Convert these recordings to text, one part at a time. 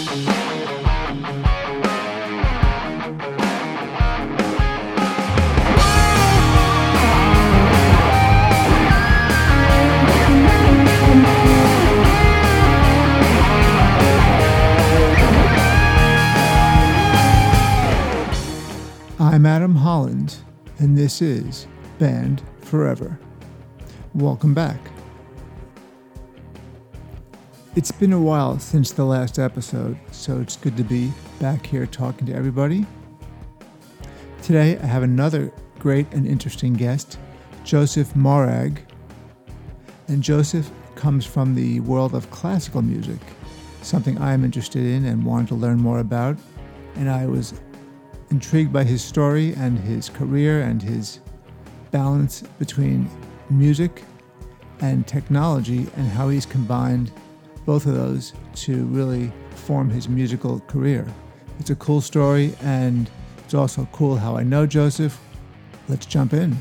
I'm Adam Holland, and this is Band Forever. Welcome back. It's been a while since the last episode, so it's good to be back here talking to everybody. Today, I have another great and interesting guest, Joseph Morag. And Joseph comes from the world of classical music, something I am interested in and wanted to learn more about. And I was intrigued by his story and his career and his balance between music and technology and how he's combined both of those to really form his musical career. It's a cool story and it's also cool how I know Joseph. Let's jump in.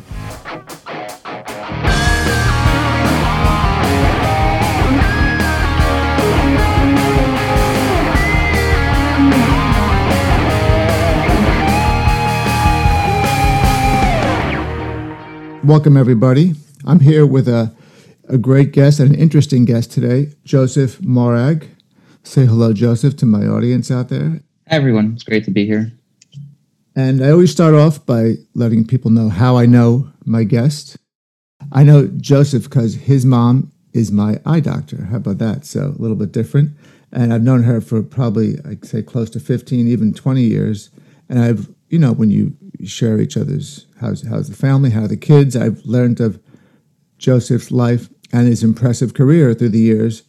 Welcome, everybody. I'm here with a, a great guest and an interesting guest today, Joseph Morag. Say hello, Joseph, to my audience out there. Hi, everyone. It's great to be here. And I always start off by letting people know how I know my guest. I know Joseph because his mom is my eye doctor. How about that? So a little bit different. And I've known her for probably, I'd say, close to 15, even 20 years. And I've, you know, when you share each other's how's how's the family, how are the kids. I've learned of Joseph's life and his impressive career through the years,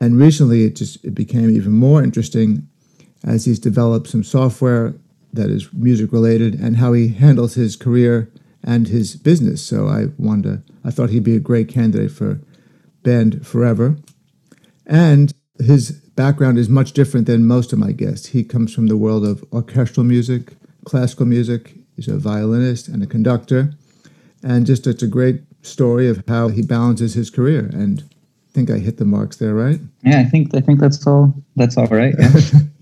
and recently it just it became even more interesting as he's developed some software that is music related and how he handles his career and his business. So I wanted to, I thought he'd be a great candidate for Band Forever, and his background is much different than most of my guests. He comes from the world of orchestral music, classical music, He's a violinist and a conductor, and just it's a great story of how he balances his career. And I think I hit the marks there, right? Yeah, I think I think that's all. That's all right. Yeah.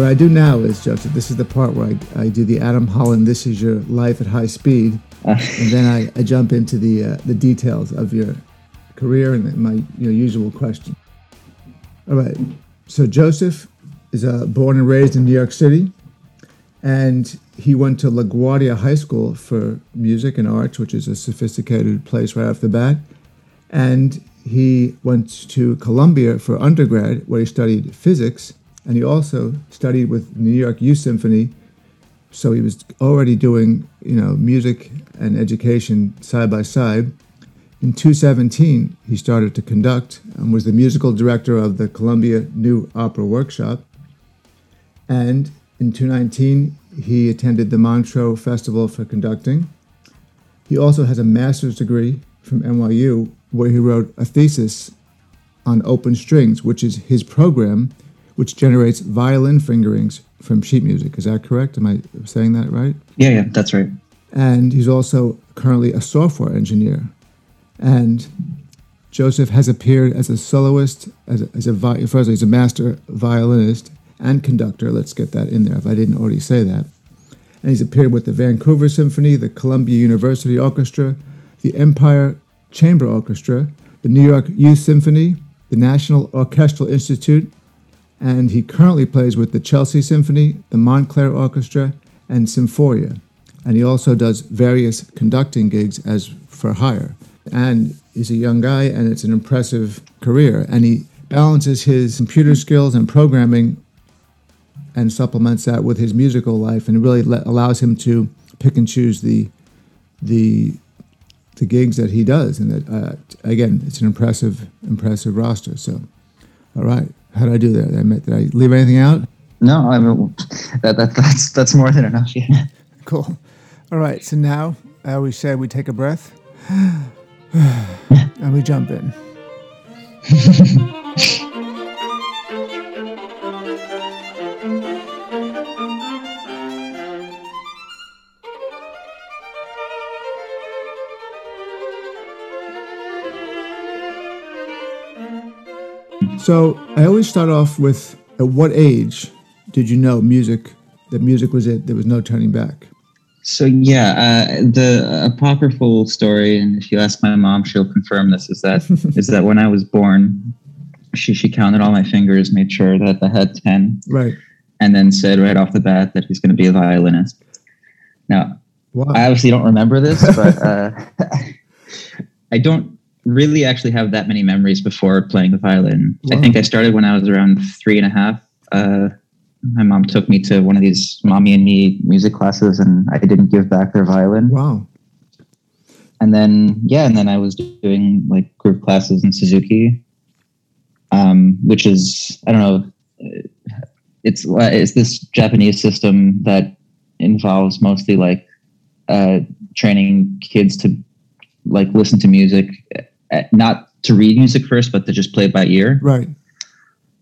What I do now is, Joseph, this is the part where I, I do the Adam Holland, this is your life at high speed. and then I, I jump into the, uh, the details of your career and my you know, usual question. All right. So Joseph is uh, born and raised in New York City. And he went to LaGuardia High School for music and arts, which is a sophisticated place right off the bat. And he went to Columbia for undergrad, where he studied physics and he also studied with New York Youth Symphony. So he was already doing, you know, music and education side by side. In 2017, he started to conduct and was the musical director of the Columbia New Opera Workshop. And in 2019, he attended the Montreux Festival for conducting. He also has a master's degree from NYU, where he wrote a thesis on open strings, which is his program which generates violin fingerings from sheet music. Is that correct? Am I saying that right? Yeah, yeah, that's right. And he's also currently a software engineer. And Joseph has appeared as a soloist, as a, as a first all, he's a master violinist and conductor. Let's get that in there if I didn't already say that. And he's appeared with the Vancouver Symphony, the Columbia University Orchestra, the Empire Chamber Orchestra, the New York Youth Symphony, the National Orchestral Institute, and he currently plays with the Chelsea Symphony, the Montclair Orchestra, and Symphoria. And he also does various conducting gigs as for hire. And he's a young guy, and it's an impressive career. And he balances his computer skills and programming and supplements that with his musical life and really let, allows him to pick and choose the the the gigs that he does and that uh, again it's an impressive impressive roster so all right how did I do that? Did I leave anything out? No, I mean, that, that that's that's more than enough. Yeah. Cool. All right. So now uh, we said we take a breath. And we jump in. So I always start off with at what age did you know music that music was it there was no turning back? So yeah uh, the apocryphal story and if you ask my mom she'll confirm this is that is that when i was born she she counted all my fingers made sure that i had 10 right. and then said right off the bat that he's going to be a violinist. Now wow. i obviously don't remember this but uh, i don't really actually have that many memories before playing the violin wow. i think i started when i was around three and a half uh, my mom took me to one of these mommy and me music classes and I didn't give back their violin. Wow. And then, yeah, and then I was doing like group classes in Suzuki, um, which is, I don't know, it's, it's this Japanese system that involves mostly like uh, training kids to like listen to music, uh, not to read music first, but to just play it by ear. Right.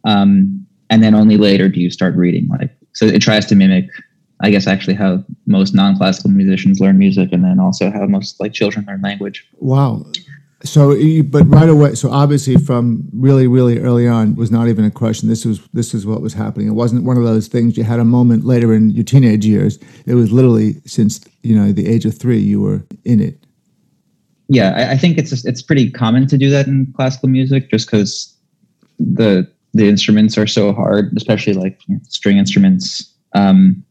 Um, and then only later do you start reading like so it tries to mimic i guess actually how most non-classical musicians learn music and then also how most like children learn language. Wow. So but right away so obviously from really really early on was not even a question. This was this is what was happening. It wasn't one of those things you had a moment later in your teenage years. It was literally since you know the age of three you were in it yeah i, I think it's just, it's pretty common to do that in classical music just because the the instruments are so hard, especially like you know, string instruments. Um,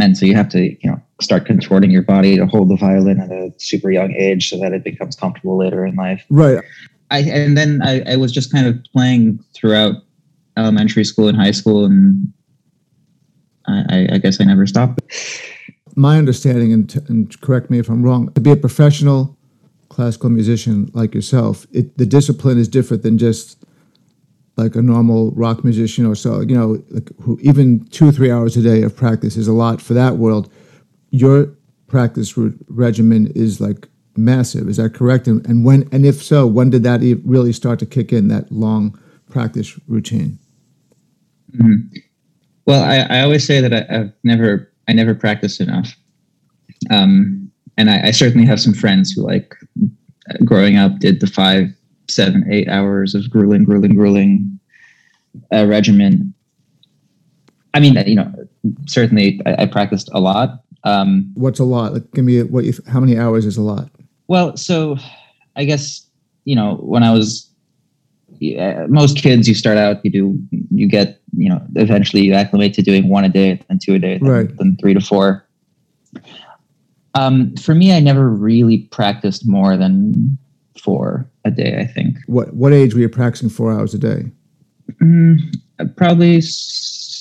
and so you have to, you know, start contorting your body to hold the violin at a super young age so that it becomes comfortable later in life. Right. I, and then I, I was just kind of playing throughout elementary school and high school, and I, I guess I never stopped. My understanding, and, and correct me if I'm wrong, to be a professional classical musician like yourself, it, the discipline is different than just like a normal rock musician or so, you know, like who, even two or three hours a day of practice is a lot for that world. Your practice regimen is like massive. Is that correct? And, and when, and if so, when did that really start to kick in that long practice routine? Mm-hmm. Well, I, I, always say that I, have never, I never practiced enough. Um, and I, I certainly have some friends who like growing up did the five seven, eight hours of grueling, grueling, grueling uh, regimen. I mean, you know, certainly I, I practiced a lot. Um, What's a lot? Like, give me a, what? If, how many hours is a lot? Well, so I guess you know when I was yeah, most kids, you start out, you do, you get, you know, eventually you acclimate to doing one a day, then two a day, then, right. then three to four. Um, for me, I never really practiced more than four a day, I think. What what age were you practicing four hours a day? Mm, probably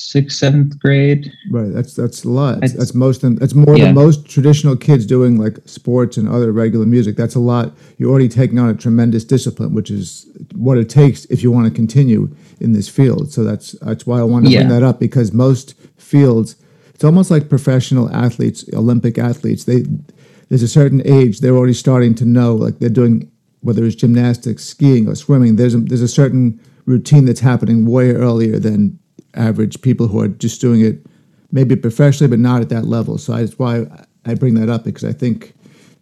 sixth, seventh grade. Right. That's that's a lot. That's, that's most. Than, that's more yeah. than most traditional kids doing like sports and other regular music. That's a lot. You're already taking on a tremendous discipline, which is what it takes if you want to continue in this field. So that's that's why I want to yeah. bring that up because most fields, it's almost like professional athletes, Olympic athletes. They there's a certain age they're already starting to know like they're doing whether it's gymnastics, skiing, or swimming, there's a, there's a certain routine that's happening way earlier than average people who are just doing it maybe professionally, but not at that level. So that's why I bring that up because I think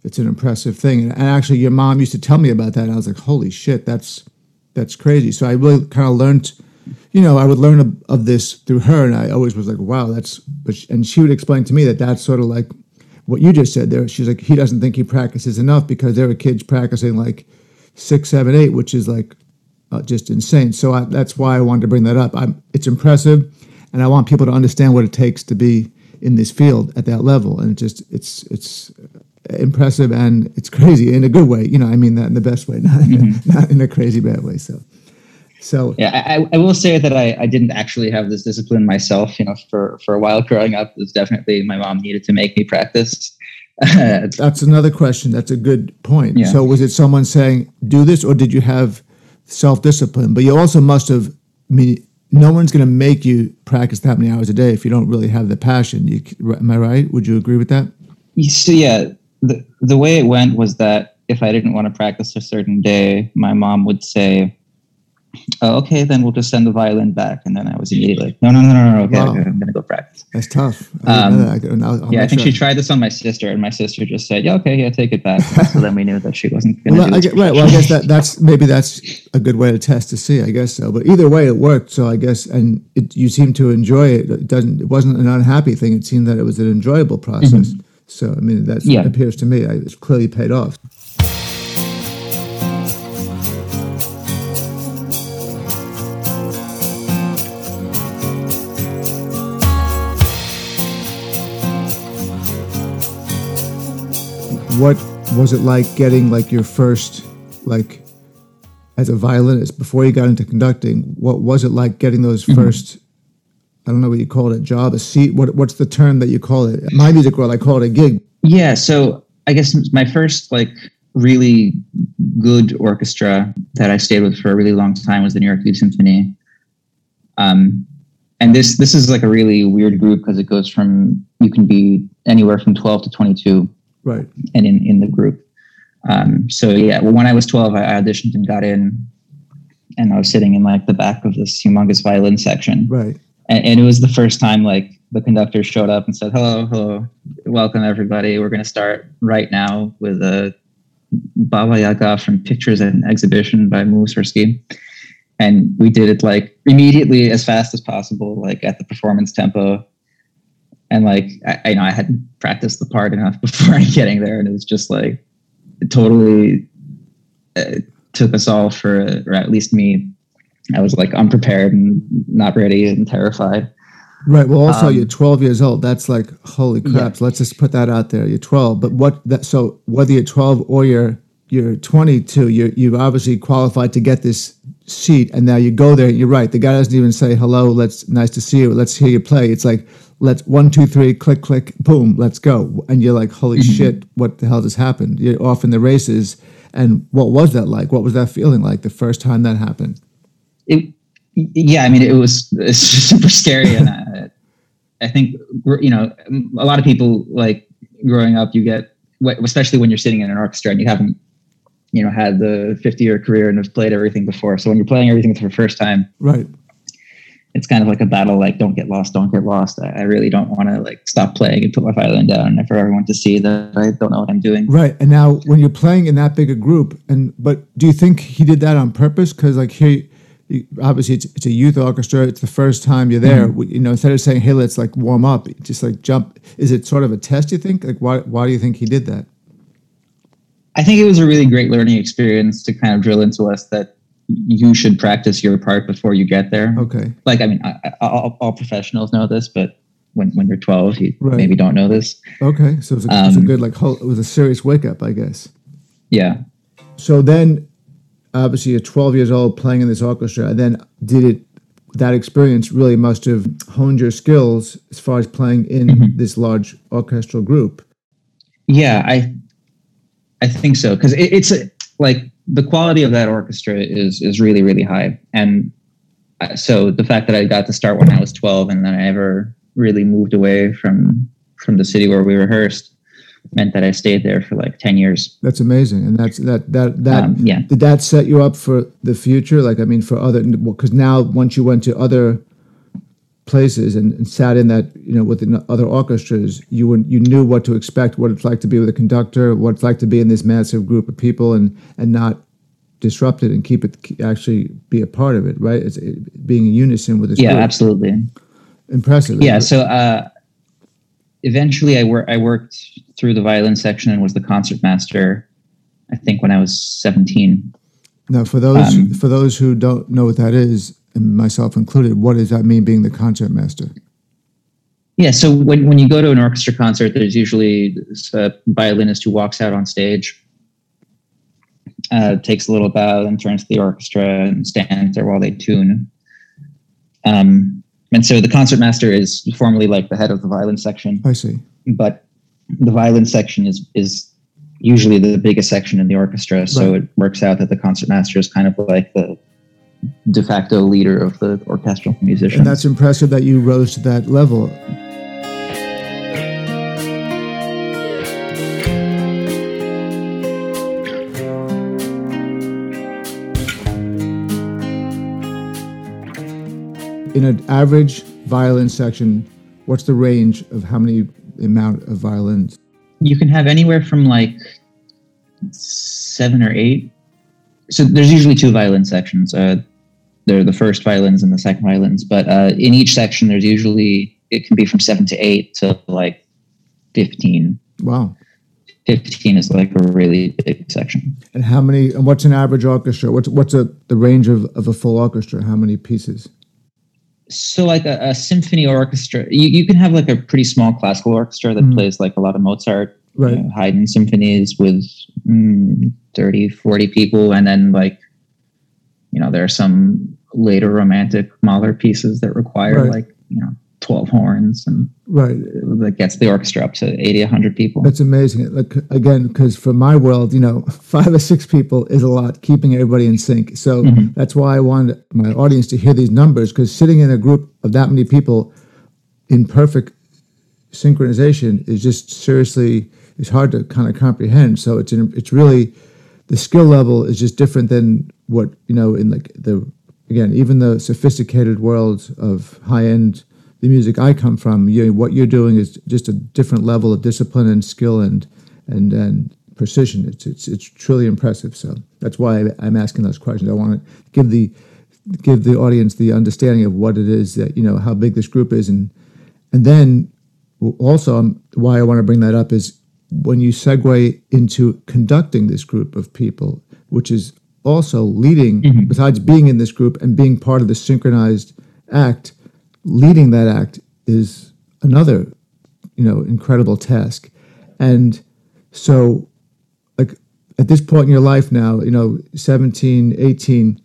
it's an impressive thing. And actually, your mom used to tell me about that, and I was like, "Holy shit, that's that's crazy." So I really kind of learned, you know, I would learn of, of, this through her, and I always was like, "Wow, that's." But she, and she would explain to me that that's sort of like what you just said there. She's like, he doesn't think he practices enough because there are kids practicing like six, seven, eight, which is like uh, just insane. So I, that's why I wanted to bring that up. I'm, it's impressive, and I want people to understand what it takes to be in this field at that level. And it just it's it's impressive and it's crazy in a good way. You know, I mean that in the best way, not, mm-hmm. not in a crazy bad way. So. So yeah, I, I will say that I, I didn't actually have this discipline myself. You know, for for a while growing up, it was definitely my mom needed to make me practice. That's another question. That's a good point. Yeah. So was it someone saying do this, or did you have self discipline? But you also must have. I mean, no one's going to make you practice that many hours a day if you don't really have the passion. You, am I right? Would you agree with that? So yeah, the the way it went was that if I didn't want to practice a certain day, my mom would say, oh, okay, then we'll just send the violin back. And then I was immediately like, no, no, no, no, no, okay, wow. I'm going to go practice. That's tough. Um, I I'll, I'll yeah, I think sure. she tried this on my sister, and my sister just said, yeah, okay, yeah, take it back. so then we knew that she wasn't going to well, Right. Well, I guess that, that's maybe that's a good way to test to see. I guess so. But either way, it worked. So I guess, and it, you seem to enjoy it. It doesn't. It wasn't an unhappy thing. It seemed that it was an enjoyable process. Mm-hmm. So I mean, that yeah. appears to me. I, It's clearly paid off. What was it like getting like your first like as a violinist before you got into conducting what was it like getting those 1st mm-hmm. i don't know what you call it job a seat? What, what's the term that you call it? My music world i call it a gig. Yeah so i guess my first like really good orchestra that i stayed with for a really long time was the new york youth symphony. Um, and this this is like a really weird group because it goes from you can be anywhere from 12 to 22 right. and in in the group. Um, so yeah well, when i was 12 I auditioned and got in and i was sitting in like the back of this humongous violin section. Right. And, and it was the first time like the conductor showed up and said hello hello welcome everybody. We're going to start right now with a baba yaga from pictures and exhibition by Mussorgsky and we did it like immediately as fast as possible like at the performance tempo and like I, I know I hadn't practiced the part enough before getting there, and it was just like it totally uh, took us all for, or at least me. I was like unprepared and not ready and terrified. Right. Well, also um, you're 12 years old. That's like holy crap. Yeah. Let's just put that out there. You're 12, but what that so whether you're 12 or you're you're 22, you're you've obviously qualified to get this seat, and now you go there. You're right. The guy doesn't even say hello. Let's nice to see you. Let's hear you play. It's like let's one two three click click boom let's go. And you're like holy mm-hmm. shit what the hell just happened? You're off in the races. And what was that like? What was that feeling like the first time that happened? It, yeah i mean it was super scary. And I, I think you know a lot of people like growing up you get especially when you're sitting in an orchestra and you haven't you know had the 50 year career and have played everything before. So when you're playing everything for the first time right it's kind of like a battle like don't get lost don't get lost. I, I really don't want to like stop playing and put my violin down and for everyone to see that i don't know what i'm doing. Right and now when you're playing in that big a group and but do you think he did that on purpose? Because like here obviously it's, it's a youth orchestra it's the first time you're there. Mm-hmm. you know instead of saying hey let's like warm up just like jump is it sort of a test you think? Like why, why do you think he did that? I think it was a really great learning experience to kind of drill into us that you should practice your part before you get there. Okay. Like, I mean, I, I, all, all, professionals know this, but when, when you're 12, you right. maybe don't know this. Okay. So it was a, um, it a good, like, whole, it was a serious wake up, I guess. Yeah. So then, obviously, you're 12 years old playing in this orchestra. And then, did it, that experience really must have honed your skills as far as playing in mm-hmm. this large orchestral group? Yeah, I, I think so. Because it, it's a, like, the quality of that orchestra is is really really high. And so the fact that i got to start when i was 12 and then i ever really moved away from from the city where we rehearsed meant that i stayed there for like 10 years. That's amazing. And that's that that that um, yeah. did that set you up for the future? Like i mean for other because now once you went to other places and, and, sat in that you know with the other orchestras you would you knew what to expect what it's like to be with a conductor what it's like to be in this massive group of people and and not disrupt it and keep it actually be a part of it right? It's it, being in unison with this yeah group. absolutely. Impressive yeah so uh eventually i worked i worked through the violin section and was the concert master i think when i was 17 now for those um, for those who don't know what that is and myself included, what does that mean being the concert master? Yeah, so when, when you go to an orchestra concert, there's usually a violinist who walks out on stage, uh, takes a little bow, and turns to the orchestra and stands there while they tune. Um, and so the concert master is formally like the head of the violin section. I see. But the violin section is is usually the biggest section in the orchestra, so right. it works out that the concert master is kind of like the de facto leader of the orchestral musician. And that's impressive that you rose to that level. In an average violin section, what's the range of how many amount of violins? You can have anywhere from like seven or eight so there's usually two violin sections. Uh, they're the first violins and the second violins, but uh, in each section, there's usually it can be from seven to eight to like fifteen. Wow. 15 is like a really big section. And how many? And what's an average orchestra? What's what's a, the range of, of a full orchestra? How many pieces? So, like a, a symphony orchestra, you, you can have like a pretty small classical orchestra that mm. plays like a lot of Mozart, right. Haydn symphonies with mm, 30, 40 people. And then, like, you know, there are some later romantic Mahler pieces that require right. like, you know, 12 horns and right that gets the orchestra up to 80 100 people that's amazing like again because for my world you know five or six people is a lot keeping everybody in sync so mm-hmm. that's why i wanted my audience to hear these numbers because sitting in a group of that many people in perfect synchronization is just seriously it's hard to kind of comprehend so it's it's really the skill level is just different than what you know in like the again even the sophisticated world of high end the music I come from, you, what you're doing is just a different level of discipline and skill and and and precision. It's it's it's truly impressive. So that's why I'm asking those questions. I want to give the give the audience the understanding of what it is that you know how big this group is, and and then also um, why I want to bring that up is when you segue into conducting this group of people, which is also leading, mm-hmm. besides being in this group and being part of the synchronized act, leading that act is another, you know, incredible task. And so, like, at this point in your life now, you know, 17, 18,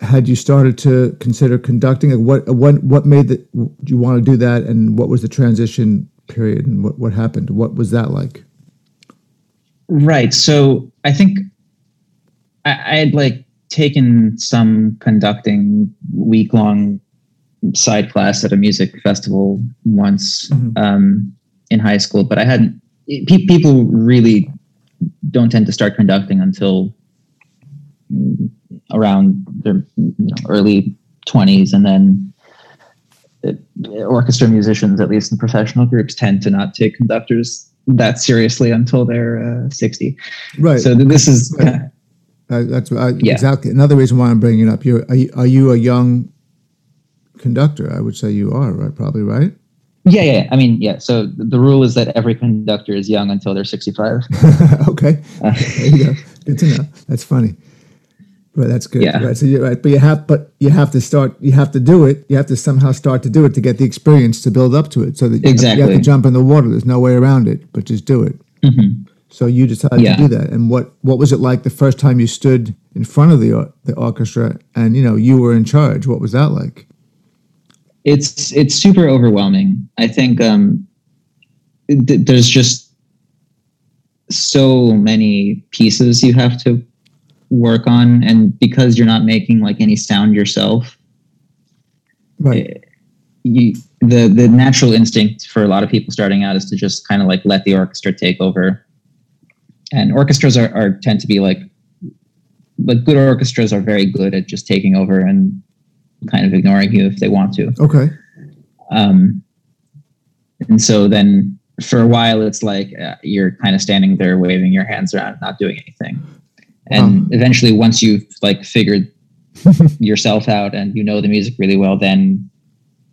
had you started to consider conducting? Like what, what, what made the, you want to do that? And what was the transition period and what, what happened? What was that like? Right. So I think I, I had like taken some conducting week long side class at a music festival once mm-hmm. um, in high school, but I hadn't. Pe- people really don't tend to start conducting until around their you know, early 20s, and then orchestra musicians, at least in professional groups, tend to not take conductors that seriously until they're uh, 60. Right. So this is. Right. Uh, that's uh, yeah. exactly another reason why I'm bringing it up. You're are you, are you a young conductor. I would say you are, right? Probably, right? Yeah, yeah. I mean, yeah. So the rule is that every conductor is young until they're 65. okay. Uh, there you go. Good to know. That's funny. Right, that's good. Yeah. Right. So you're right. But you have but you have to start you have to do it. You have to somehow start to do it to get the experience to build up to it. So that you, exactly. have, you have to jump in the water. There's no way around it, but just do it. Mm-hmm. So you decided yeah. to do that. And what what was it like the first time you stood in front of the the orchestra and you know you were in charge? What was that like? it's it's super overwhelming. I think um, th- there's just so many pieces you have to work on, and because you're not making like any sound yourself, right? Eh, you, the the natural instinct for a lot of people starting out is to just kind of like let the orchestra take over, and orchestras are, are tend to be like like good orchestras are very good at just taking over and kind of ignoring you if they want to. Okay. Um, and so then for a while, it's like uh, you're kind of standing there waving your hands around, not doing anything. And eventually, once you've like figured yourself out and you know the music really well, then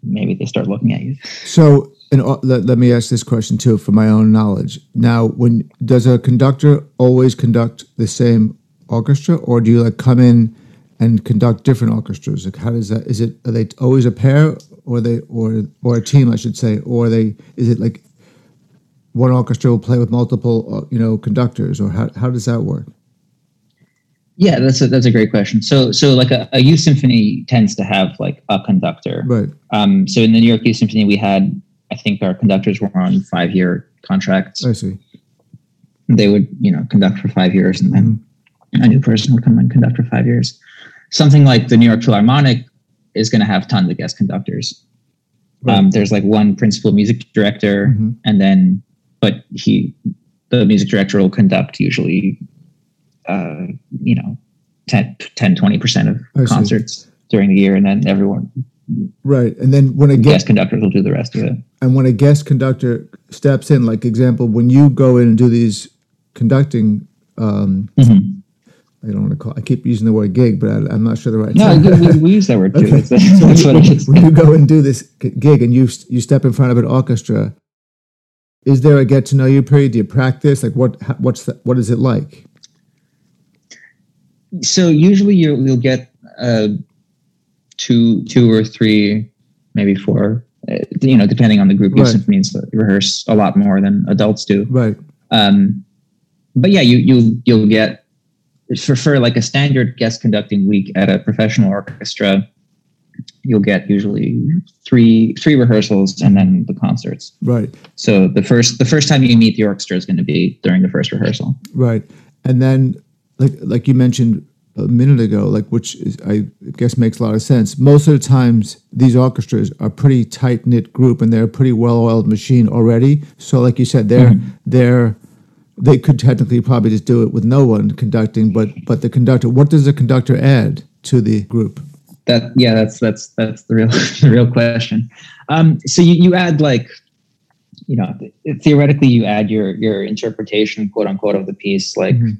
maybe they start looking at you. So, and uh, let, let me ask this question too, for my own knowledge. Now, when does a conductor always conduct the same orchestra, or do you like come in and conduct different orchestras? Like how does that? Is it are they always a pair, or they or or a team, I should say, or they is it like one orchestra will play with multiple uh, you know conductors, or how how does that work? Yeah, that's a, that's a great question. So so like a, a youth symphony tends to have like a conductor, right? Um, so in the New York Youth Symphony, we had I think our conductors were on five year contracts. I see. They would you know conduct for five years, and then mm-hmm. a new person would come and conduct for five years something like the New York Philharmonic is going to have tons of guest conductors. Right. Um, there's like one principal music director, mm-hmm. and then, but he, the music director will conduct usually, uh, you know, 10, 10 20% of I concerts. See. during the year, and then everyone right. And then when a guest guest conductors will do the rest of it. and when a guest conductor steps in, like example, when you go in and do these conducting, um, Mhm. I don't want to call. I keep using the word gig, but I, I'm not sure the right. No, term. we, we use that word too. Okay. That's, So that's when, what you, it is. when you go and do this gig and you you step in front of an orchestra, is there a get to know you period? Do you practice? Like what what's the, what is it like? So usually you you'll get uh, two two or three, maybe four. Uh, you know, depending on the group, you Right. symphonies rehearse a lot more than adults do. Right, Um, but yeah, you you you'll get for for like a standard guest conducting week at a professional orchestra. You'll get usually three three rehearsals and then the concerts. right, So the first the first time you meet the orchestra is going to be during the first rehearsal. right. And then like like you mentioned a minute ago, like which is, I guess makes a lot of sense. Most of the times, these orchestras are pretty tight knit group, and they're a pretty well oiled machine already. So, like you said, they're they're they could technically probably just do it with no one conducting, but but the conductor. What does the conductor add to the group? That yeah, that's that's that's the real the real question. Um, so you, you add like, you know, theoretically you add your your interpretation, quote unquote, of the piece. Like, Mhm.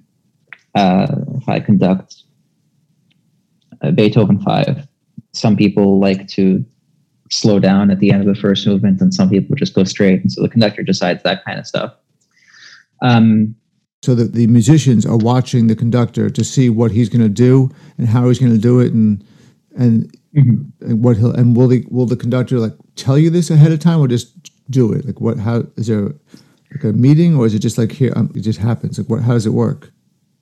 Uh, if I conduct Beethoven five, some people like to slow down at the end of the first movement, and some people just go straight. And so the conductor decides that kind of stuff. Um, So that the musicians are watching the conductor to see what he's going to do and how he's going to do it, and and, and what he'll and will the will the conductor like tell you this ahead of time or just do it? Like what? How is there like a meeting or is it just like here? Um, it just happens. Like what? How does it work?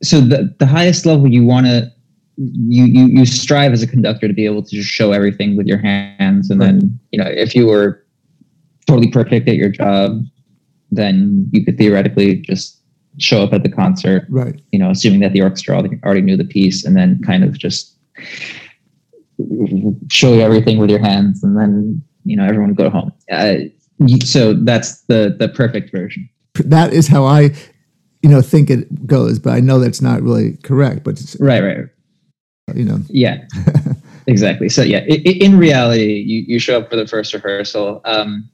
So the, the highest level you want to you, you you strive as a conductor to be able to just show everything with your hands. And then you know if you were totally perfect at your job then you could theoretically just show up at the concert Right. you know assuming that the orchestra already already knew the piece and then kind of just show you everything with your hands and then you know everyone go home. Uh, so that's the the perfect version. That is how I, you know, think it goes, but I know that's not really correct. But it's, right right you know, Yeah, exactly. So yeah, in reality, you, you show up for the first rehearsal. Um,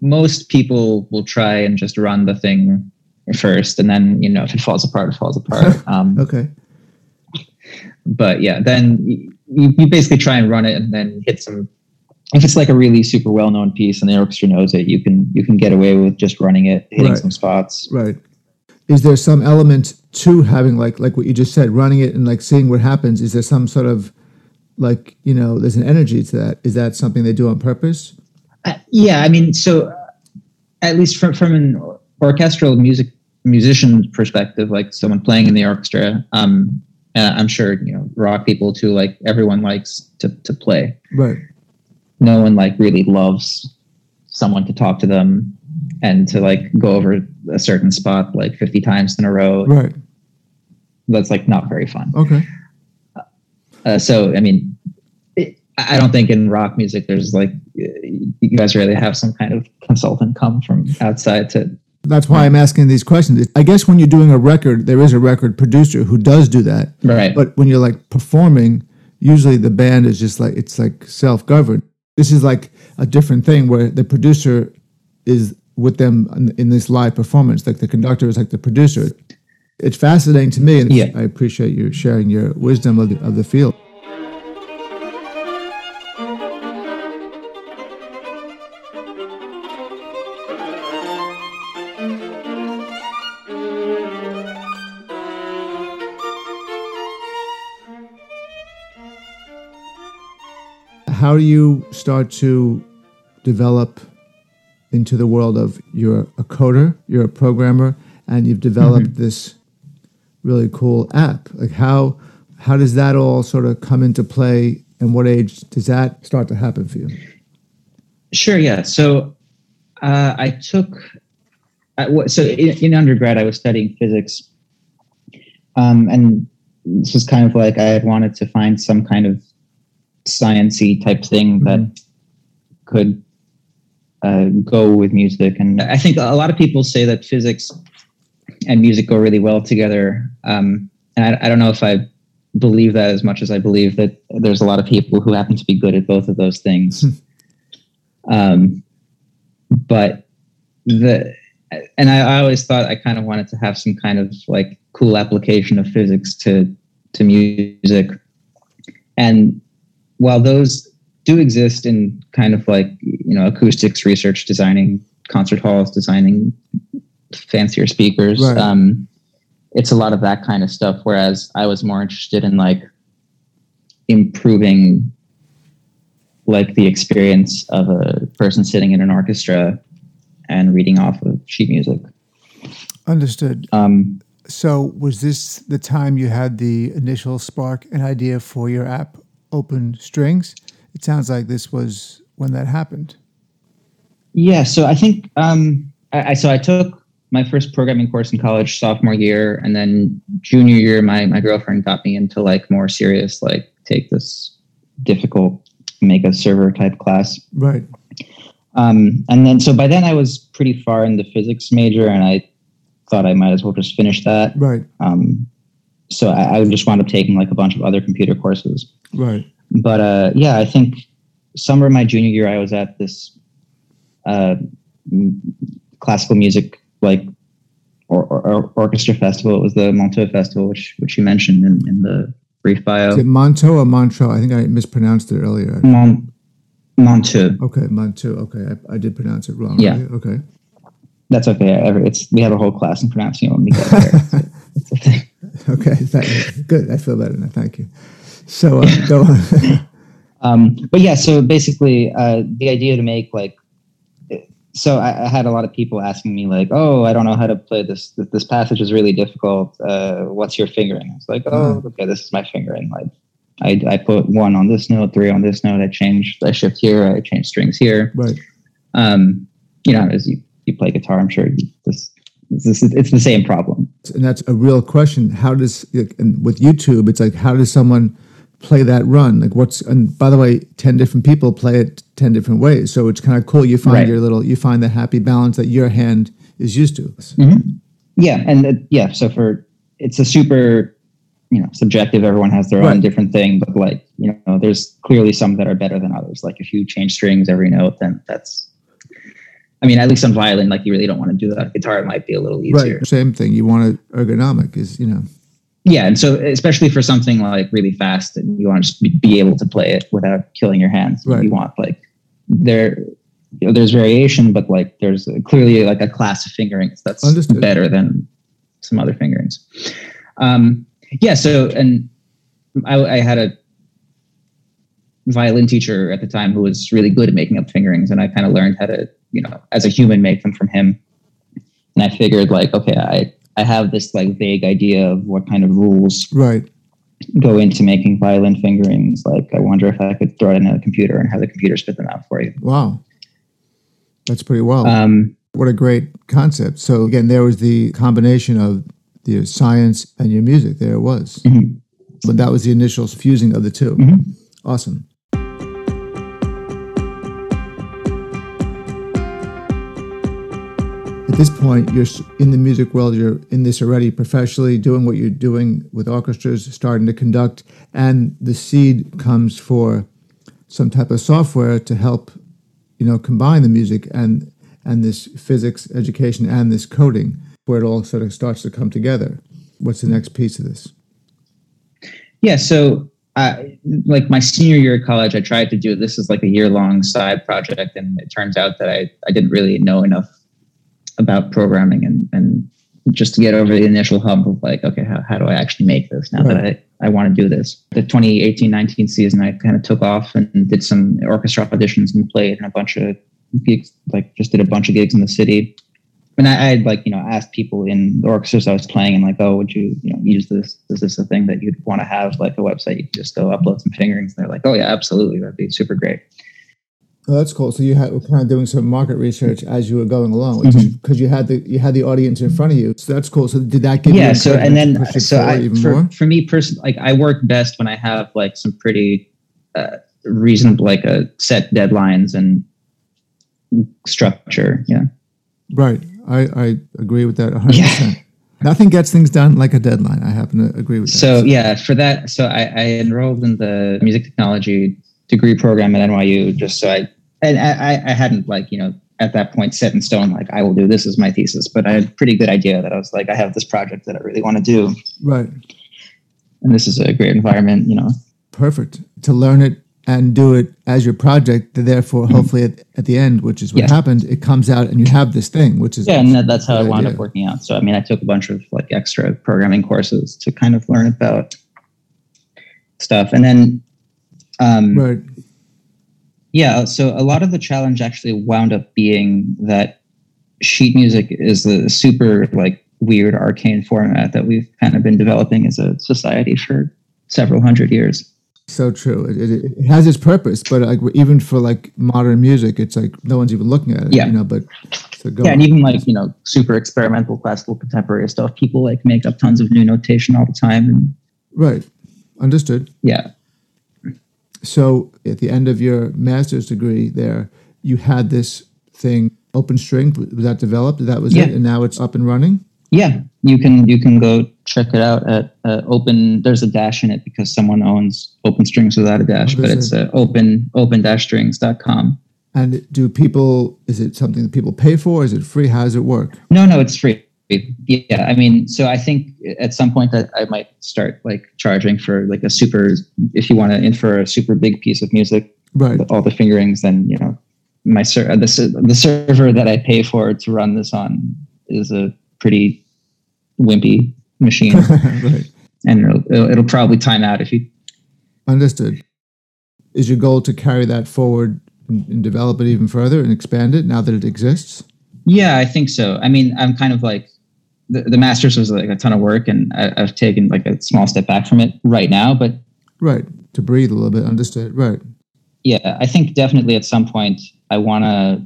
most people will try and just run the thing first, and then you know if it falls apart, it falls apart. Um, okay, but yeah, then you, you basically try and run it, and then hit some. If it's like a really super well known piece and the orchestra knows it, you can you can get away with just running it, hitting Right. some spots. right. Is there some element to having like like what you just said, running it and like seeing what happens? Is there some sort of like you know, there's an energy to that? Is that something they do on purpose? Uh, yeah, I mean, so uh, at least from from an orchestral music musician perspective, like someone playing in the orchestra, um, uh, I'm sure you know rock people too. Like everyone likes to to play. Right. No one like really loves someone to talk to them and to like go over a certain spot like 50 times in a row. Right. That's like not very fun. Okay. Uh, so I mean, it, I don't think in rock music there's like you guys really have some kind of consultant come from outside to That's why I'm asking these questions. I guess when you're doing a record, there is a record producer who does do that. right. But when you're like performing, usually the band is just like it's like self-governed. This is like a different thing where the producer is with them in, in this live performance. Like the conductor is like the producer. It's fascinating to me, and Yeah. I appreciate you sharing your wisdom of the, of the field. How do you start to develop into the world of you're a coder, you're a programmer, and you've developed this really cool app? Like how how does that all sort of come into play, and what age does that start to happen for you? Sure. Yeah. So uh, I took. I, wa- so in, in undergrad, I was studying physics, um, and this was kind of like I had wanted to find some kind of sciency type thing that could uh, go with music. And I think a lot of people say that physics and music go really well together. Um, and I, I don't know if I believe that as much as I believe that there's a lot of people who happen to be good at both of those things. um, but the and I, I always thought I kind of wanted to have some kind of like cool application of physics to to music. And while those do exist in kind of like you know acoustics research, designing concert halls, designing fancier speakers, right. um, it's a lot of that kind of stuff. Whereas I was more interested in like improving like the experience of a person sitting in an orchestra and reading off of sheet music. Understood. Um, so, was this the time you had the initial spark and idea for your app, Open Strings? It sounds like this was when that happened. Yeah. So I think um, I, I so I took my first programming course in college sophomore year, and then junior year, my my girlfriend got me into like more serious, like take this difficult make a server type class. Right. Um, and then so by then I was pretty far in the physics major, and I thought I might as well just finish that. Right. Um, so I, I just wound up taking like a bunch of other computer courses. Right. But uh, yeah, I think summer of my junior year, I was at this uh, classical music like or, or, orchestra festival. It was the Monteux Festival, which which you mentioned in, in the brief bio. Is it or Montreux? I think I mispronounced it earlier. Mon- Monteux. Okay, Monteux. Okay, I, I did pronounce it wrong. Yeah. Right? Okay. That's okay. It's we have a whole class in pronouncing it when we get there. okay, thank, good. I feel better now. Thank you. So uh, go on. um, but yeah, so basically, uh, the idea to make like, so I, I, had a lot of people asking me like, "Oh, I don't know how to play this. This passage is really difficult. Uh, what's your fingering?" I was like, "Oh, okay, this is my fingering. Like, I, I put one on this note, three on this note. I change, I shift here, I change strings here. Right. Um, you know, as you, you play guitar, I'm sure this, this it's the same problem. And that's a real question. How does, and with YouTube, it's like, how does someone play that run? Like what's, and by the way, 10 different people play it 10 different ways. So it's kind of cool. You find right. your little, you find the happy balance that your hand is used to. Mm-hmm. Yeah. And uh, yeah. So for, it's a super you know subjective everyone has their right. own different thing but like you know there's clearly some that are better than others like if you change strings every note then that's i mean at least on violin like you really don't want to do that guitar it might be a little easier right same thing you want it ergonomic is you know yeah and so especially for something like really fast and you want to just be able to play it without killing your hands right. you want like there you know, there's variation but like there's clearly like a class of fingerings that's Understood. better than some other fingerings um, yeah so and I, I, had a violin teacher at the time who was really good at making up fingerings and i kind of learned how to you know as a human make them from him and i figured like okay i i have this like vague idea of what kind of rules right go into making violin fingerings like i wonder if i could throw it in a computer and have the computer spit them out for you wow that's pretty well um, what a great concept so again there was the combination of your science and your music. There it was. Mm-hmm. But that was the initial fusing of the 2 mm-hmm. Awesome. This point, you're in the music world. You're in this already professionally, doing what you're doing with orchestras, starting to conduct, and the seed comes for some type of software to help, you know, combine the music and and this physics education and this coding where it all sort of starts to come together. What's the next piece of this? Yeah, so like my senior year of college, I tried to do this is like a year long side project, and it turns out that I, I didn't really know enough about programming and, and just to get over the initial hump of like, okay, how, how do I actually make this now right. that I, I want to do this? The 2018 19 season, I kind of took off and did some orchestra auditions and played in a bunch of gigs, like just did a bunch of gigs in the city and I, I had like you know asked people in the orchestras I was playing and like, oh, would you you know use this? Is this a thing that you'd want to have like a website you can just go upload some fingerings? And they're like, oh yeah, absolutely, that'd be super great. Oh, that's cool. So you had were kind of doing some market research as you were going along, because mm-hmm. you had the you had the audience in front of you. So that's cool. So did that give you yeah? so and then so I, for more? for me personally, like I work best when I have like some pretty uh, reasonable like a uh, set deadlines and structure. Yeah. Right. I, I agree with that 100%. Yeah. Nothing gets things done like a deadline. I happen to agree with that. So yeah, for that, so I, I enrolled in the music technology degree program at NYU just so I and I, I hadn't like you know at that point set in stone like I will do this as my thesis, but I had a pretty good idea that I was like I have this project that I really want to do, right? And this is a great environment, you know. Perfect to learn it and do it as your project. Therefore, mm-hmm. hopefully at, at, the end, which is what yeah. happened, it comes out and you have this thing, which is yeah, and that, that's how it wound idea. up working out. So I mean, I took a bunch of like extra programming courses to kind of learn about stuff, and then um, right. Yeah, so a lot of the challenge actually wound up being that sheet music is the super like weird arcane format that we've kind of been developing as a society for several hundred years. So true. It, it, it, has its purpose, but like even for like modern music, it's like no one's even looking at it. Yeah. You know, but so yeah, on. and even like you know, super experimental classical contemporary stuff. People like make up tons of new notation all the time. And right, understood. Yeah. So at the end of your master's degree, there you had this thing, Open String. Was that developed? That was yeah. it, and now it's up and running. Yeah, you can you can go check it out at uh, open. There's a dash in it because someone owns Open Strings without a dash, but it's uh, open open dash strings.com. And do people? Is it something that people pay for? Is it free? How does it work? No, no, it's free. Yeah, I mean, so I think at some point that I might start like charging for like a super. If you want to infer a super big piece of music, right? All the fingerings, then you know, my ser- uh, the the server that I pay for to run this on is a pretty wimpy machine, right. and it'll, it'll probably time out if you. Understood. Is your goal to carry that forward and, and develop it even further and expand it now that it exists? Yeah, I think so. I mean, I'm kind of like the, the masters was like a ton of work, and I, I've taken like a small step back from it right now. But right to breathe a little bit, understood. Right. Yeah, I think definitely at some point I want to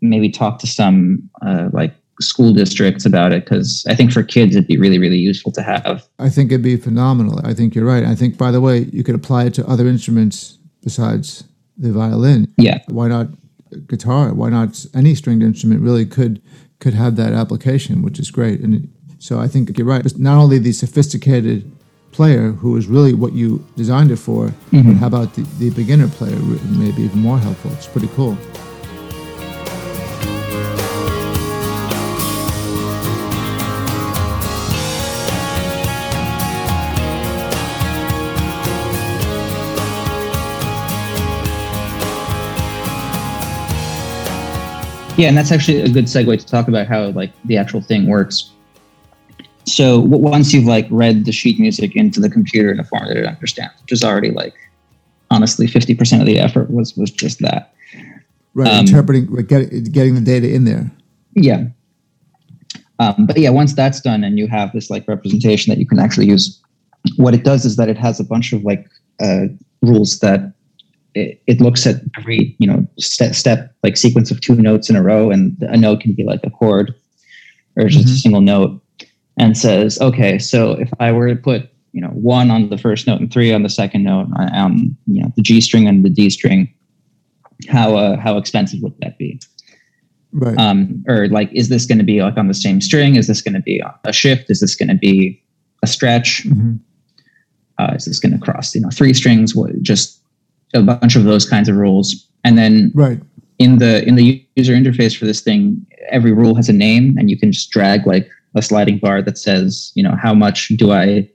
maybe talk to some uh, like school districts about it because I think for kids it'd be really, really useful to have. I think it'd be phenomenal. I think you're right. I think, by the way, you could apply it to other instruments besides the violin. Yeah. Why not guitar? Why not any stringed instrument really could could have that application, which is great. And so I think you're right. It's not only the sophisticated player who is really what you designed it for, mm-hmm. but how about the, the beginner player? Maybe even more helpful. It's pretty cool. Yeah, and that's actually a good segue to talk about how like the actual thing works. So once you've like read the sheet music into the computer in a form that it understands, which is already like honestly fifty percent of the effort was was just that. Right, um, interpreting, getting getting the data in there. Yeah. Um, but yeah, once that's done and you have this like representation that you can actually use, what it does is that it has a bunch of like uh, rules that it, it looks at every you know step, step like sequence of two notes in a row and a note can be like a chord or just mm-hmm. a single note and says okay so if i were to put you know one on the first note and three on the second note on um, you know the g string and the d string how uh, how expensive would that be? Right. Um or like is this going to be like on the same string? Is this going to be a shift? Is this going to be a stretch? Mm-hmm. uh, is this going to cross you know three strings? What just a bunch of those kinds of rules, and then right in the in the user interface for this thing, every rule has a name, and you can just drag like a sliding bar that says, you know, how much do I,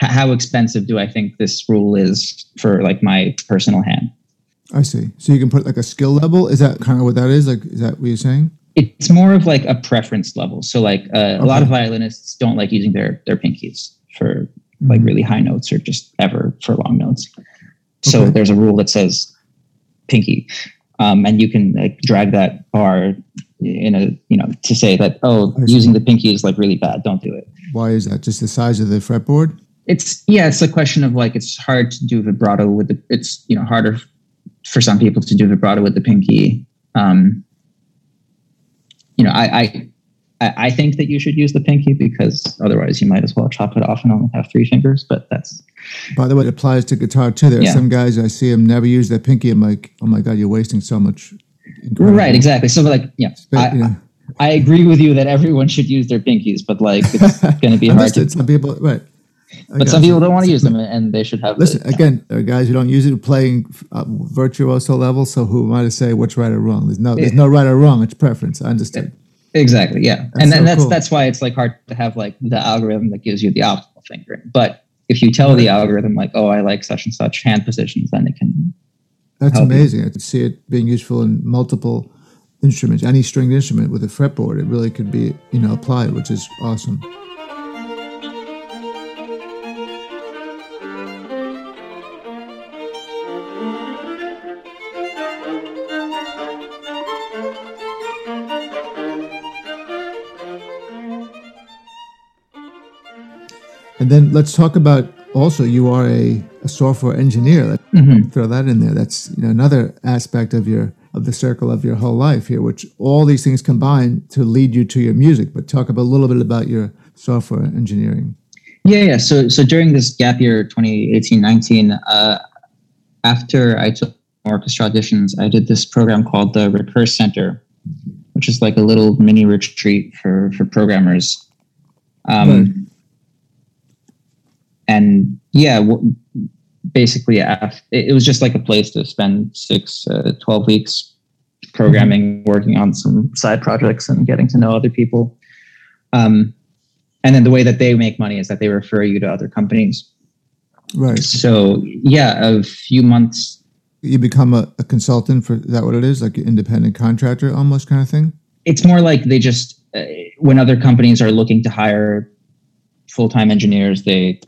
how expensive do I think this rule is for like my personal hand. I see. So you can put like a skill level. Is that kind of what that is? Like, is that what you're saying? It's more of like a preference level. So like uh, okay. a lot of violinists don't like using their their pinkies for like mm-hmm. really high notes or just ever for long notes. So okay. there's a rule that says pinky, um, and you can like, drag that bar in a you know to say that oh using the pinky is like really bad. Don't do it. Why is that? Just the size of the fretboard? It's yeah. It's a question of like it's hard to do vibrato with the. It's you know harder for some people to do vibrato with the pinky. Um, you know, I, I I, think that you should use the pinky because otherwise you might as well chop it off and only have three fingers. But that's. By the way, it applies to guitar too. There are yeah. some guys I see them never use their pinky. I'm like, oh my god, you're wasting so much. Right, exactly. So like, yeah, I, I agree with you that everyone should use their pinkies, but like it's going to be hard. To, some people, right? but some people don't want to use them, and they should have. Listen, the, again, uh, guys who don't use it playing uh, virtuoso level. So who am I to say what's right or wrong? There's no, there's no right or wrong. It's preference. I understand. Exactly. Yeah, that's and then so that's cool. that's why it's like hard to have like the algorithm that gives you the optimal fingering. But if you tell the algorithm like, oh, I like such and such hand positions, then it can. That's amazing. You. I can see it being useful in multiple instruments, any stringed instrument with a fretboard. It really could be you know applied, which is awesome. And then let's talk about also you are a, a software engineer. Mm-hmm. Throw that in there. That's you know, another aspect of your of the circle of your whole life here, which all these things combine to lead you to your music. But talk about, a little bit about your software engineering. Yeah, yeah. So so during this gap year 2018-19, uh, after I took orchestra auditions, I did this program called the Recurse Center, which is like a little mini retreat for for programmers. Um, and yeah, w- basically, it was just like a place to spend six, uh, 12 weeks programming, mm-hmm. working on some side projects, and getting to know other people. Um, and then the way that they make money is that they refer you to other companies. Right. So yeah, a few months. You become a, a consultant for is that what it is, like an independent contractor, almost kind of thing. It's more like they just uh, when other companies are looking to hire full time engineers, they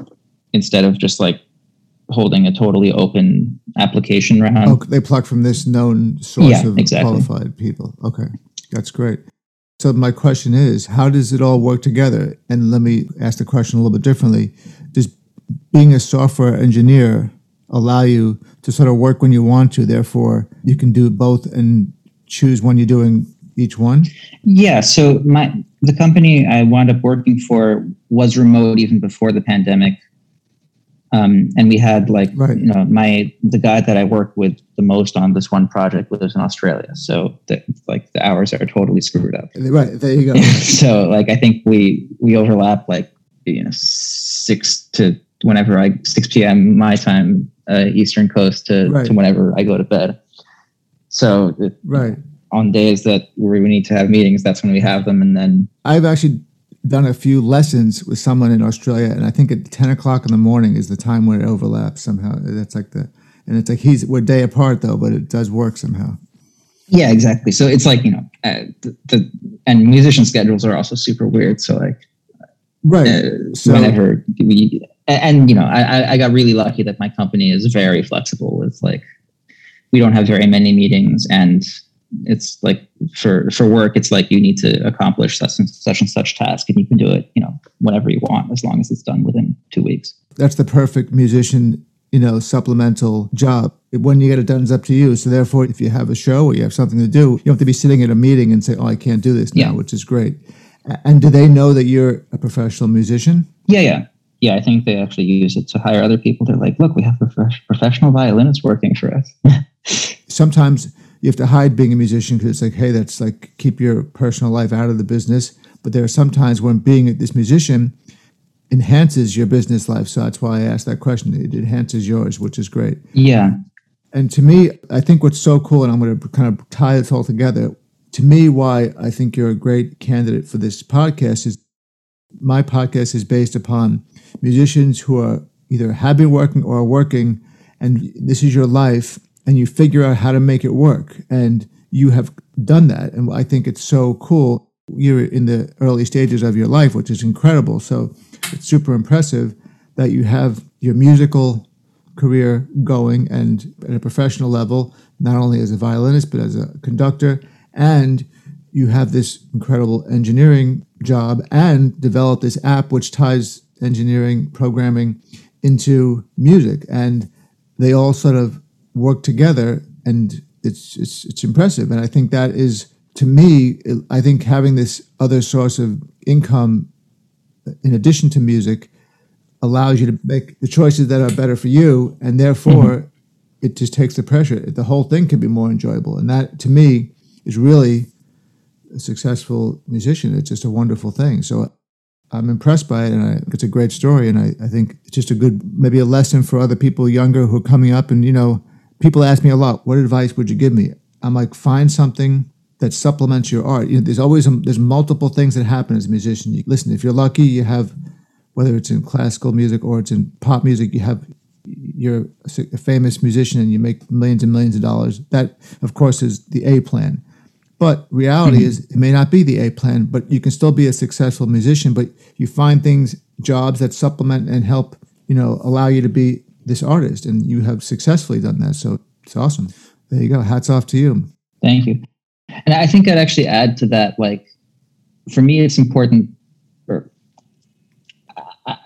instead of just like holding a totally open application round. Oh, they pluck from this known source yeah, of exactly. qualified people. Okay, that's great. So my question is, how does it all work together? And let me ask the question a little bit differently. Does being a software engineer allow you to sort of work when you want to? Therefore, you can do both and choose when you're doing each one? Yeah. So my the company I wound up working for was remote even before the pandemic. Um, and we had like right. you know my the guy that I work with the most on this one project lives in Australia, so the, like the hours are totally screwed up. Right there you go. so like I think we we overlap like you know six to whenever I six p.m. my time uh, Eastern Coast to right. to whenever I go to bed. So it, right on days that we we need to have meetings, that's when we have them, and then I've actually done a few lessons with someone in Australia, and I think at ten o'clock in the morning is the time where it overlaps somehow. That's like the, and it's like he's we're day apart though, but it does work somehow. Yeah, exactly. So it's like you know, uh, the, the, and musician schedules are also super weird. So like, right. Uh, so, whenever we and you know, I I got really lucky that my company is very flexible with like, we don't have very many meetings and it's like for for work it's like you need to accomplish such and such and such task and you can do it you know whenever you want as long as it's done within two weeks. That's the perfect musician you know supplemental job. When you get it done it's up to you. So therefore if you have a show or you have something to do you don't have to be sitting at a meeting and say oh i can't do this now yeah. which is great. And do they know that you're a professional musician? Yeah yeah. Yeah i think they actually use it to hire other people. They're like look we have a professional violinist working for us. Sometimes you have to hide being a musician because it's like, hey, that's like keep your personal life out of the business. But there are some times when being this musician enhances your business life. So that's why I asked that question. It enhances yours, which is great. Yeah. And to me, I think what's so cool, and I'm going to kind of tie this all together. To me, why I think you're a great candidate for this podcast is my podcast is based upon musicians who are either have been working or are working, and this is your life and you figure out how to make it work. And you have done that. And I think it's so cool. You're in the early stages of your life, which is incredible. So it's super impressive that you have your musical career going and at a professional level, not only as a violinist, but as a conductor. And you have this incredible engineering job and develop this app which ties engineering programming into music. And they all sort of work together, and it's it's it's impressive. And I think that is to me, I think having this other source of income in addition to music allows you to make the choices that are better for you, and therefore mm-hmm. it just takes the pressure. The whole thing can be more enjoyable, and that to me is really a successful musician. It's just a wonderful thing. So I'm impressed by it, and I, it's a great story. And I, I think it's just a good, maybe a lesson for other people younger who are coming up. And you know, people ask me a lot, "What advice would you give me?" I'm like, find something that supplements your art. You know, there's always a, there's multiple things that happen as a musician. You, listen, if you're lucky, you have whether it's in classical music or it's in pop music, you have you're a famous musician and you make millions and millions of dollars. That, of course, is the A plan. But reality mm-hmm. is, it may not be the A plan, but you can still be a successful musician. But you find things, jobs that supplement and help, you know, allow you to be this artist, and you have successfully done that. So it's awesome. There you go. Hats off to you. Thank you. And I think I'd actually add to that, like, for me, it's important, or,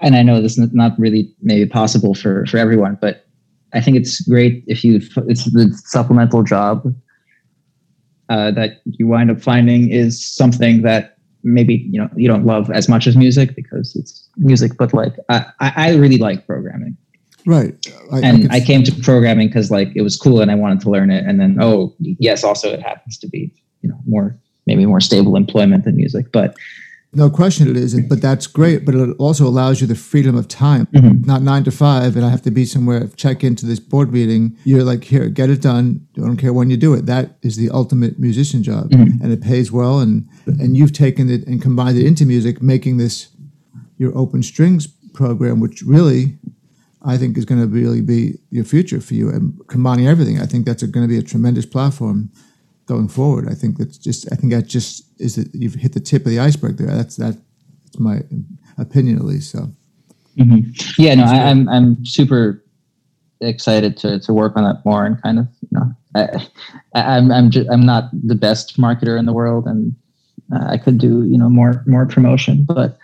and I know this is not really maybe possible for for everyone, but I think it's great if you it's the supplemental job uh, that you wind up finding is something that maybe you know you don't love as much as music because it's music, but like I I really like programming. Right. I, and I, I came to programming because like it was cool and I wanted to learn it. And then, oh, yes, also it happens to be, you know, more, maybe more stable employment than music. But no question it is, but that's great. But it also allows you the freedom of time, mm-hmm. not nine to five, and I have to be somewhere, check into this board meeting. You're like, here, get it done. I don't care when you do it. That is the ultimate musician job, mm-hmm. and it pays well. And and you've taken it and combined it into music, making this your open strings program, which really I think is going to really be your future for you. And combining everything, I think that's going to be a tremendous platform going forward. I think that's just. I think that just is that you've hit the tip of the iceberg there. That's that's my opinion at least. So. Mm-hmm. Yeah, no, I, am I'm, I'm super excited to to work on that more and kind of you know I, I'm I'm just, I'm not the best marketer in the world and uh, I could do you know more more promotion, but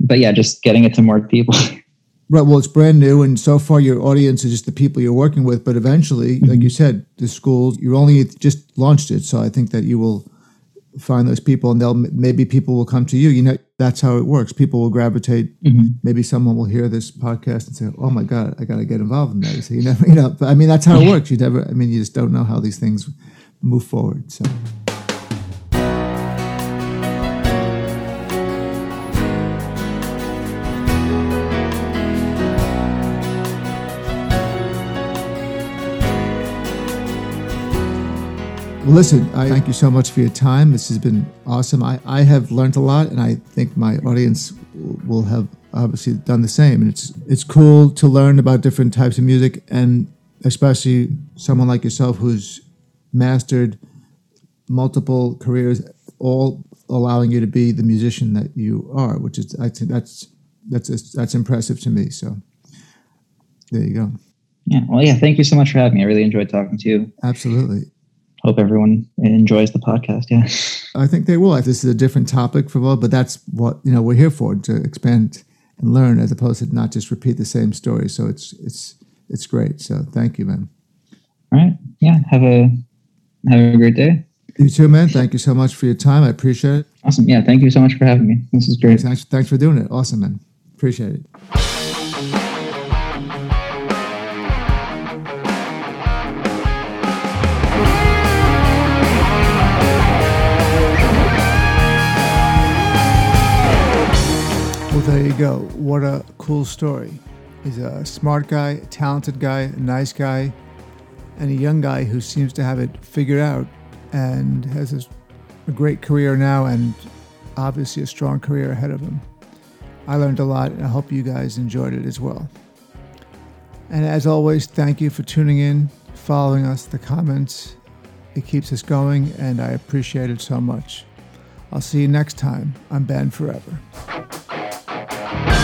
but yeah, just getting it to more people. Right. Well, it's brand new, and so far your audience is just the people you're working with. But eventually, mm-hmm. like you said, the schools you only just launched it, so I think that you will find those people, and they'll maybe people will come to you. You know, that's how it works. People will gravitate. Mm-hmm. Maybe someone will hear this podcast and say, "Oh my God, I got to get involved in that." So you never, you know. But I mean, that's how it works. You never. I mean, you just don't know how these things move forward. So. Well, listen, I thank you so much for your time. This has been awesome. I, I have learned a lot, and I think my audience will have obviously done the same. And it's it's cool to learn about different types of music, and especially someone like yourself who's mastered multiple careers, all allowing you to be the musician that you are, which is I think that's that's that's impressive to me. So there you go. Yeah. Well, yeah. Thank you so much for having me. I really enjoyed talking to you. Absolutely hope everyone enjoys the podcast. Yeah, I think they will. This is a different topic for all, but that's what you know we're here for to expand and learn, as opposed to not just repeat the same story. So it's it's it's great. So thank you, man. All right. Yeah. Have a have a great day. You too, man. Thank you so much for your time. I appreciate it. Awesome. Yeah. Thank you so much for having me. This is great. Thanks, thanks for doing it. Awesome, man. Appreciate it. There you go. What a cool story. He's a smart guy, talented guy, a nice guy, and a young guy who seems to have it figured out and has a, a great career now and obviously a strong career ahead of him. I learned a lot and I hope you guys enjoyed it as well. And as always, thank you for tuning in, following us, the comments. It keeps us going and I appreciate it so much. I'll see you next time on Ben Forever. Thank.